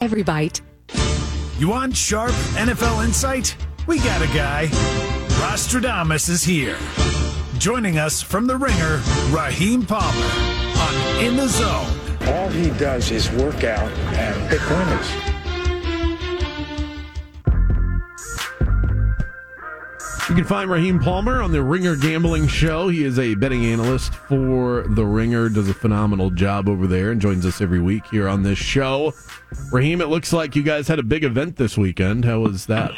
every bite. You want sharp NFL insight? We got a guy. Rostradamus is here. Joining us from the ringer, Raheem Palmer on In the Zone. All he does is work out and pick winners. You can find Raheem Palmer on the Ringer Gambling Show. He is a betting analyst for the Ringer, does a phenomenal job over there, and joins us every week here on this show. Raheem, it looks like you guys had a big event this weekend. How was that?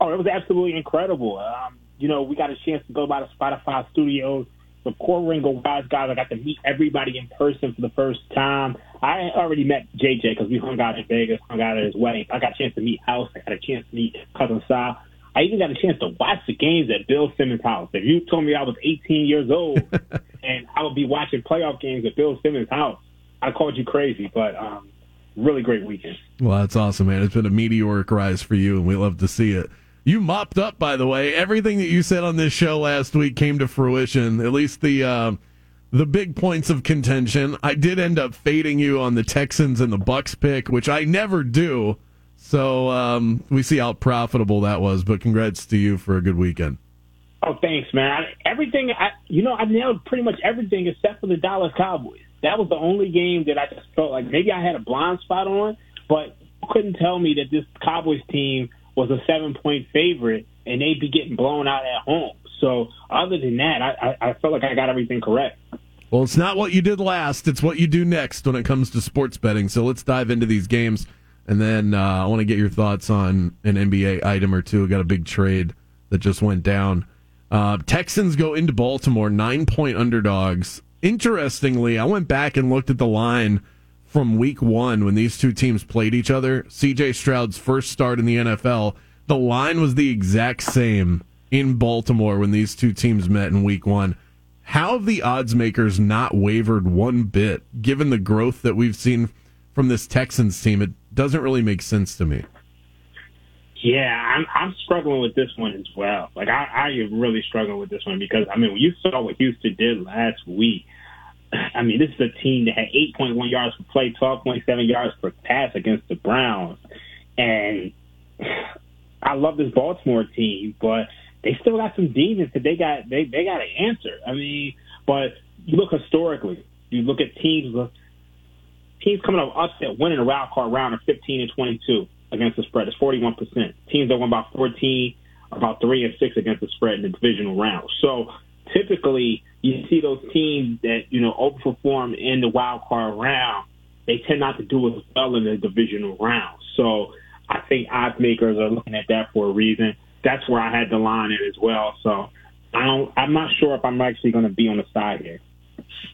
Oh, it was absolutely incredible. Um, you know, we got a chance to go by the Spotify studios. The core Ringer Wise guys, I got to meet everybody in person for the first time. I already met JJ because we hung out in Vegas, hung out at his wedding. I got a chance to meet House. I got a chance to meet Cousin Sal. I even got a chance to watch the games at Bill Simmons' house. If you told me I was 18 years old and I would be watching playoff games at Bill Simmons' house, I called you crazy. But um, really great weekend. Well, that's awesome, man. It's been a meteoric rise for you, and we love to see it. You mopped up, by the way. Everything that you said on this show last week came to fruition. At least the uh, the big points of contention. I did end up fading you on the Texans and the Bucks pick, which I never do. So um, we see how profitable that was. But congrats to you for a good weekend. Oh, thanks, man. I, everything, I, you know, I nailed pretty much everything except for the Dallas Cowboys. That was the only game that I just felt like maybe I had a blind spot on, but couldn't tell me that this Cowboys team was a seven point favorite and they'd be getting blown out at home. So other than that, I, I, I felt like I got everything correct. Well, it's not what you did last; it's what you do next when it comes to sports betting. So let's dive into these games. And then uh, I want to get your thoughts on an NBA item or two. We got a big trade that just went down. Uh, Texans go into Baltimore, nine point underdogs. Interestingly, I went back and looked at the line from week one when these two teams played each other. CJ Stroud's first start in the NFL. The line was the exact same in Baltimore when these two teams met in week one. How have the odds makers not wavered one bit given the growth that we've seen from this Texans team? It doesn't really make sense to me. Yeah, I'm I'm struggling with this one as well. Like I, I am really struggling with this one because I mean when you saw what Houston did last week, I mean this is a team that had 8.1 yards per play, 12.7 yards per pass against the Browns, and I love this Baltimore team, but they still got some demons that they got they they got to answer. I mean, but you look historically, you look at teams teams coming off upset winning a wild card round of 15 and 22 against the spread. It's 41 percent. Teams that won by 14 about three and six against the spread in the divisional round. So typically, you see those teams that you know overperform in the wild card round. They tend not to do as well in the divisional round. So I think odds makers are looking at that for a reason. That's where I had the line in as well. So I don't. I'm not sure if I'm actually going to be on the side here.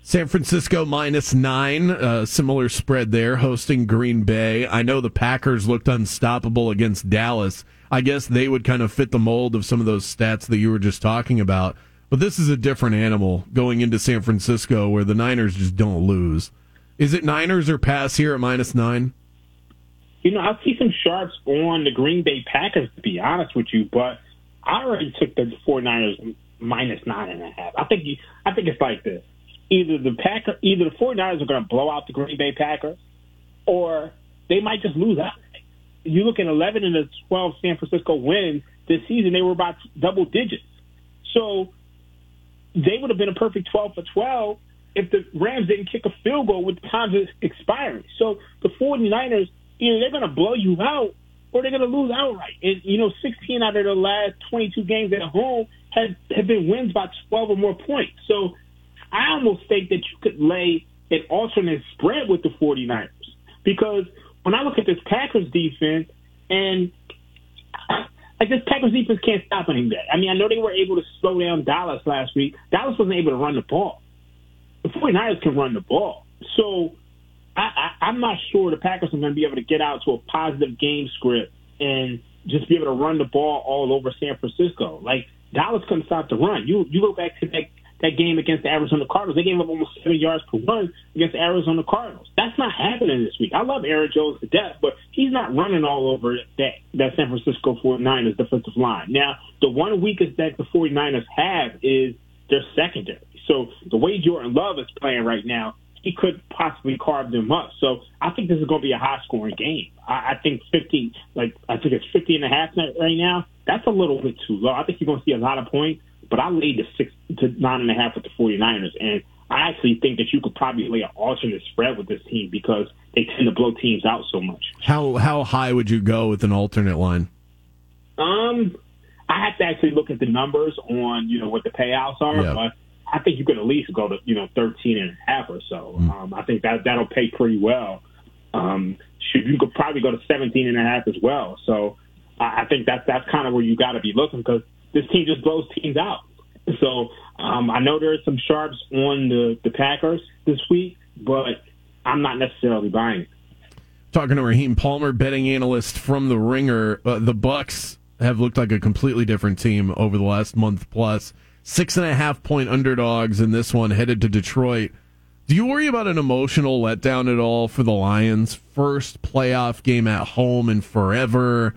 San Francisco minus nine, uh, similar spread there, hosting Green Bay. I know the Packers looked unstoppable against Dallas. I guess they would kind of fit the mold of some of those stats that you were just talking about. But this is a different animal going into San Francisco where the Niners just don't lose. Is it Niners or pass here at minus nine? You know, I see some sharps on the Green Bay Packers, to be honest with you, but I already took the 49ers minus nine and a half. I think you, I think it's like this either the Packer, either the 49ers are going to blow out the Green Bay Packers, or they might just lose out. You look at 11 and the 12 San Francisco wins this season; they were about double digits. So they would have been a perfect 12 for 12 if the Rams didn't kick a field goal with time expiring. So the 49ers, either they're going to blow you out or they're going to lose outright. And, you know, 16 out of the last 22 games at home have, have been wins by 12 or more points. So I almost think that you could lay an alternate spread with the 49ers because when I look at this Packers defense and like this Packers defense can't stop anything. I mean, I know they were able to slow down Dallas last week. Dallas wasn't able to run the ball. The 49ers can run the ball. So I, I, I'm not sure the Packers are going to be able to get out to a positive game script and just be able to run the ball all over San Francisco. Like Dallas couldn't stop the run. You you go back to that that game against the Arizona Cardinals. They gave up almost seven yards per run against the Arizona Cardinals. That's not happening this week. I love Aaron Jones to death, but he's not running all over that, that San Francisco 49ers defensive line. Now, the one weakness that the 49ers have is their secondary. So the way Jordan Love is playing right now, he could possibly carve them up. So I think this is going to be a high scoring game. I, I think 50, like I think it's 50 and a half right now. That's a little bit too low. I think you're going to see a lot of points, but I laid the six to nine and a half with the 49ers. And I actually think that you could probably lay an alternate spread with this team because they tend to blow teams out so much. How how high would you go with an alternate line? Um, I have to actually look at the numbers on you know what the payouts are, yeah. but I think you could at least go to you know 13 and a half or so. Mm. Um, I think that that'll pay pretty well. Um, should, you could probably go to 17 and a half as well. So I, I think that's that's kind of where you got to be looking because this team just blows teams out. So um, I know there are some sharps on the, the Packers this week, but I'm not necessarily buying it. Talking to Raheem Palmer, betting analyst from the Ringer, uh, the Bucks have looked like a completely different team over the last month plus. Six and a half point underdogs in this one, headed to Detroit. Do you worry about an emotional letdown at all for the Lions? First playoff game at home in forever.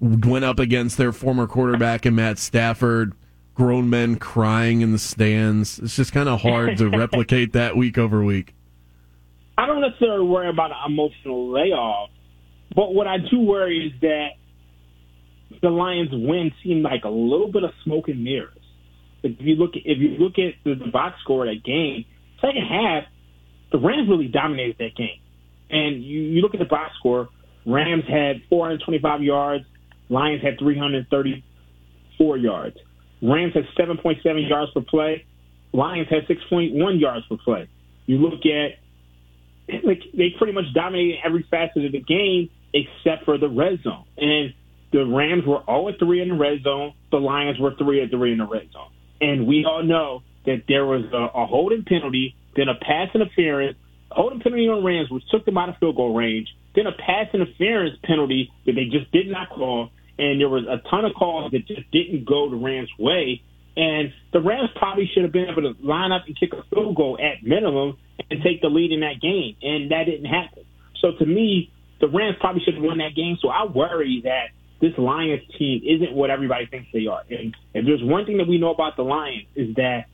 Went up against their former quarterback and Matt Stafford grown men crying in the stands. It's just kind of hard to replicate that week over week. I don't necessarily worry about an emotional layoff, but what I do worry is that the Lions' win seemed like a little bit of smoke and mirrors. If you look at if you look at the, the box score of that game, second half, the Rams really dominated that game. And you, you look at the box score, Rams had 425 yards, Lions had 334 yards. Rams had 7.7 yards per play. Lions had 6.1 yards per play. You look at like they pretty much dominated every facet of the game except for the red zone. And the Rams were all at three in the red zone. The Lions were three at three in the red zone. And we all know that there was a, a holding penalty, then a pass interference, holding penalty on Rams, which took them out of field goal range, then a pass interference penalty that they just did not call, and there was a ton of calls that just didn't go the Rams' way. And the Rams probably should have been able to line up and kick a field goal at minimum and take the lead in that game, and that didn't happen. So to me, the Rams probably should have won that game. So I worry that this Lions team isn't what everybody thinks they are. And if there's one thing that we know about the Lions is that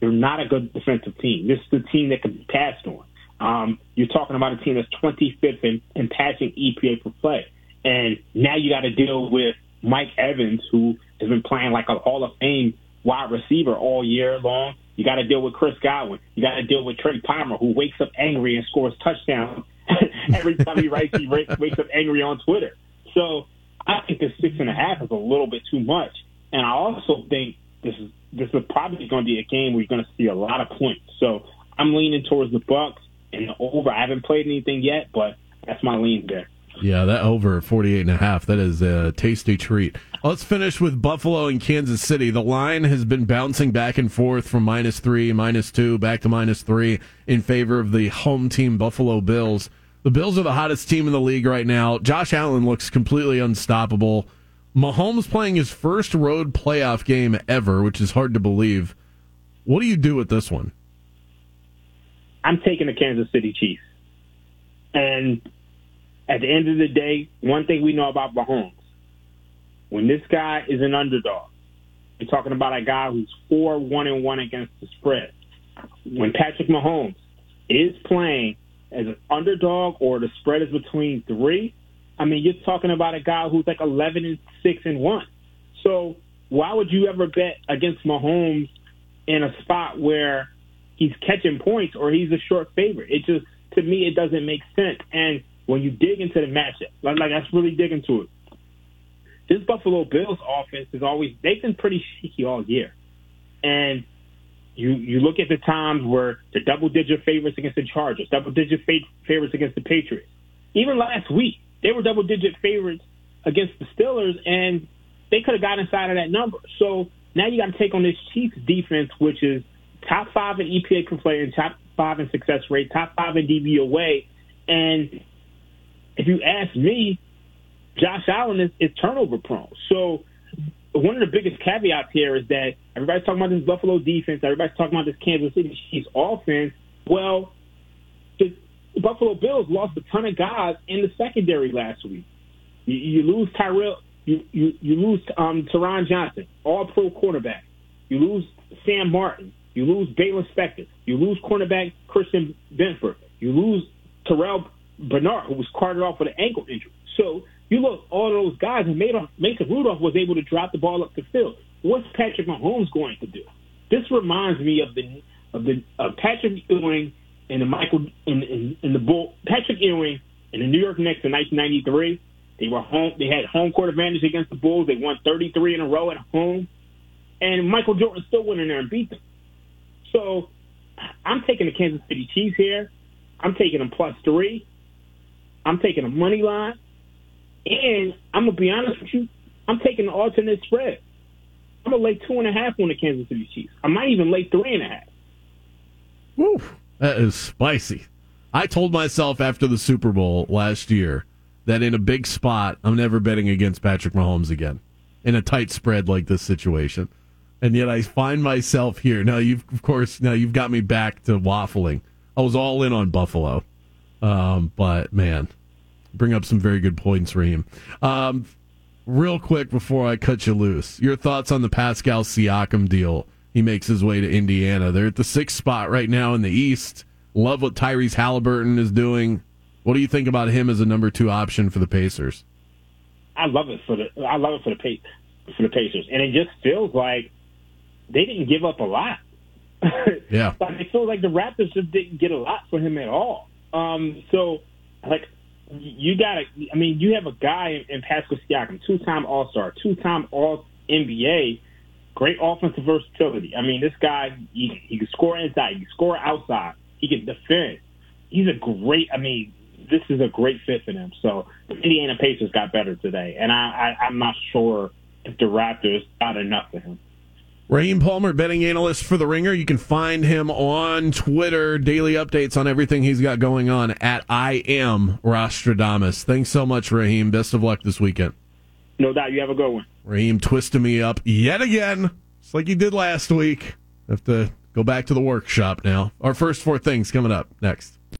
they're not a good defensive team. This is the team that can be passed on. Um, you're talking about a team that's 25th in, in passing EPA per play. And now you got to deal with Mike Evans, who has been playing like a Hall of Fame wide receiver all year long. You got to deal with Chris Godwin. You got to deal with Trey Palmer, who wakes up angry and scores touchdowns every time he writes. He wakes up angry on Twitter. So I think the six and a half is a little bit too much, and I also think this is this is probably going to be a game where you're going to see a lot of points. So I'm leaning towards the Bucks and the over. I haven't played anything yet, but that's my lean there. Yeah, that over 48 and a half. That is a tasty treat. Let's finish with Buffalo and Kansas City. The line has been bouncing back and forth from minus three, minus two, back to minus three in favor of the home team Buffalo Bills. The Bills are the hottest team in the league right now. Josh Allen looks completely unstoppable. Mahomes playing his first road playoff game ever, which is hard to believe. What do you do with this one? I'm taking the Kansas City Chiefs. And at the end of the day, one thing we know about Mahomes, when this guy is an underdog, you're talking about a guy who's four one and one against the spread. When Patrick Mahomes is playing as an underdog or the spread is between three, I mean you're talking about a guy who's like eleven and six and one. So why would you ever bet against Mahomes in a spot where he's catching points or he's a short favorite? It just to me it doesn't make sense. And when you dig into the matchup, like, like that's really dig into it. This Buffalo Bills offense is always they've been pretty shaky all year, and you you look at the times where the double digit favorites against the Chargers, double digit favorites against the Patriots. Even last week, they were double digit favorites against the Steelers, and they could have got inside of that number. So now you got to take on this Chiefs defense, which is top five in EPA per play and top five in success rate, top five in DVOA, and if you ask me, Josh Allen is, is turnover prone. So one of the biggest caveats here is that everybody's talking about this Buffalo defense, everybody's talking about this Kansas City Chiefs offense. Well, the Buffalo Bills lost a ton of guys in the secondary last week. You, you lose Tyrell, you you, you lose um, Taron Johnson, all pro quarterback. You lose Sam Martin. You lose Baylor Spector. You lose cornerback Christian Benford. You lose Terrell Bernard, who was carted off with an ankle injury. So you look all those guys, and Mason Rudolph was able to drop the ball up the field. What's Patrick Mahomes going to do? This reminds me of the of the of Patrick Ewing and the Michael in, in, in the Bull Patrick Ewing and the New York Knicks in 1993. They were home. They had home court advantage against the Bulls. They won 33 in a row at home, and Michael Jordan still went in there and beat them. So I'm taking the Kansas City Chiefs here. I'm taking them plus three. I'm taking a money line, and I'm gonna be honest with you. I'm taking the alternate spread. I'm gonna lay two and a half on the Kansas City Chiefs. I might even lay three and a half. Woo, that is spicy. I told myself after the Super Bowl last year that in a big spot, I'm never betting against Patrick Mahomes again in a tight spread like this situation. And yet I find myself here. Now you've of course now you've got me back to waffling. I was all in on Buffalo. Um, but man, bring up some very good points, Raheem. Um, real quick before I cut you loose, your thoughts on the Pascal Siakam deal? He makes his way to Indiana. They're at the sixth spot right now in the East. Love what Tyrese Halliburton is doing. What do you think about him as a number two option for the Pacers? I love it for the I love it for the for the Pacers, and it just feels like they didn't give up a lot. yeah, like it feels like the Raptors just didn't get a lot for him at all. Um, so like you got to. I mean, you have a guy in Pascal Siakam, two-time All-Star, two-time All NBA, great offensive versatility. I mean, this guy he, he can score inside, he can score outside, he can defend. He's a great. I mean, this is a great fit for them. So the Indiana Pacers got better today, and I, I I'm not sure if the Raptors got enough for him. Raheem Palmer, betting analyst for The Ringer. You can find him on Twitter. Daily updates on everything he's got going on at I am Rostradamus. Thanks so much, Raheem. Best of luck this weekend. No doubt. You have a good one. Raheem twisting me up yet again, just like he did last week. Have to go back to the workshop now. Our first four things coming up next.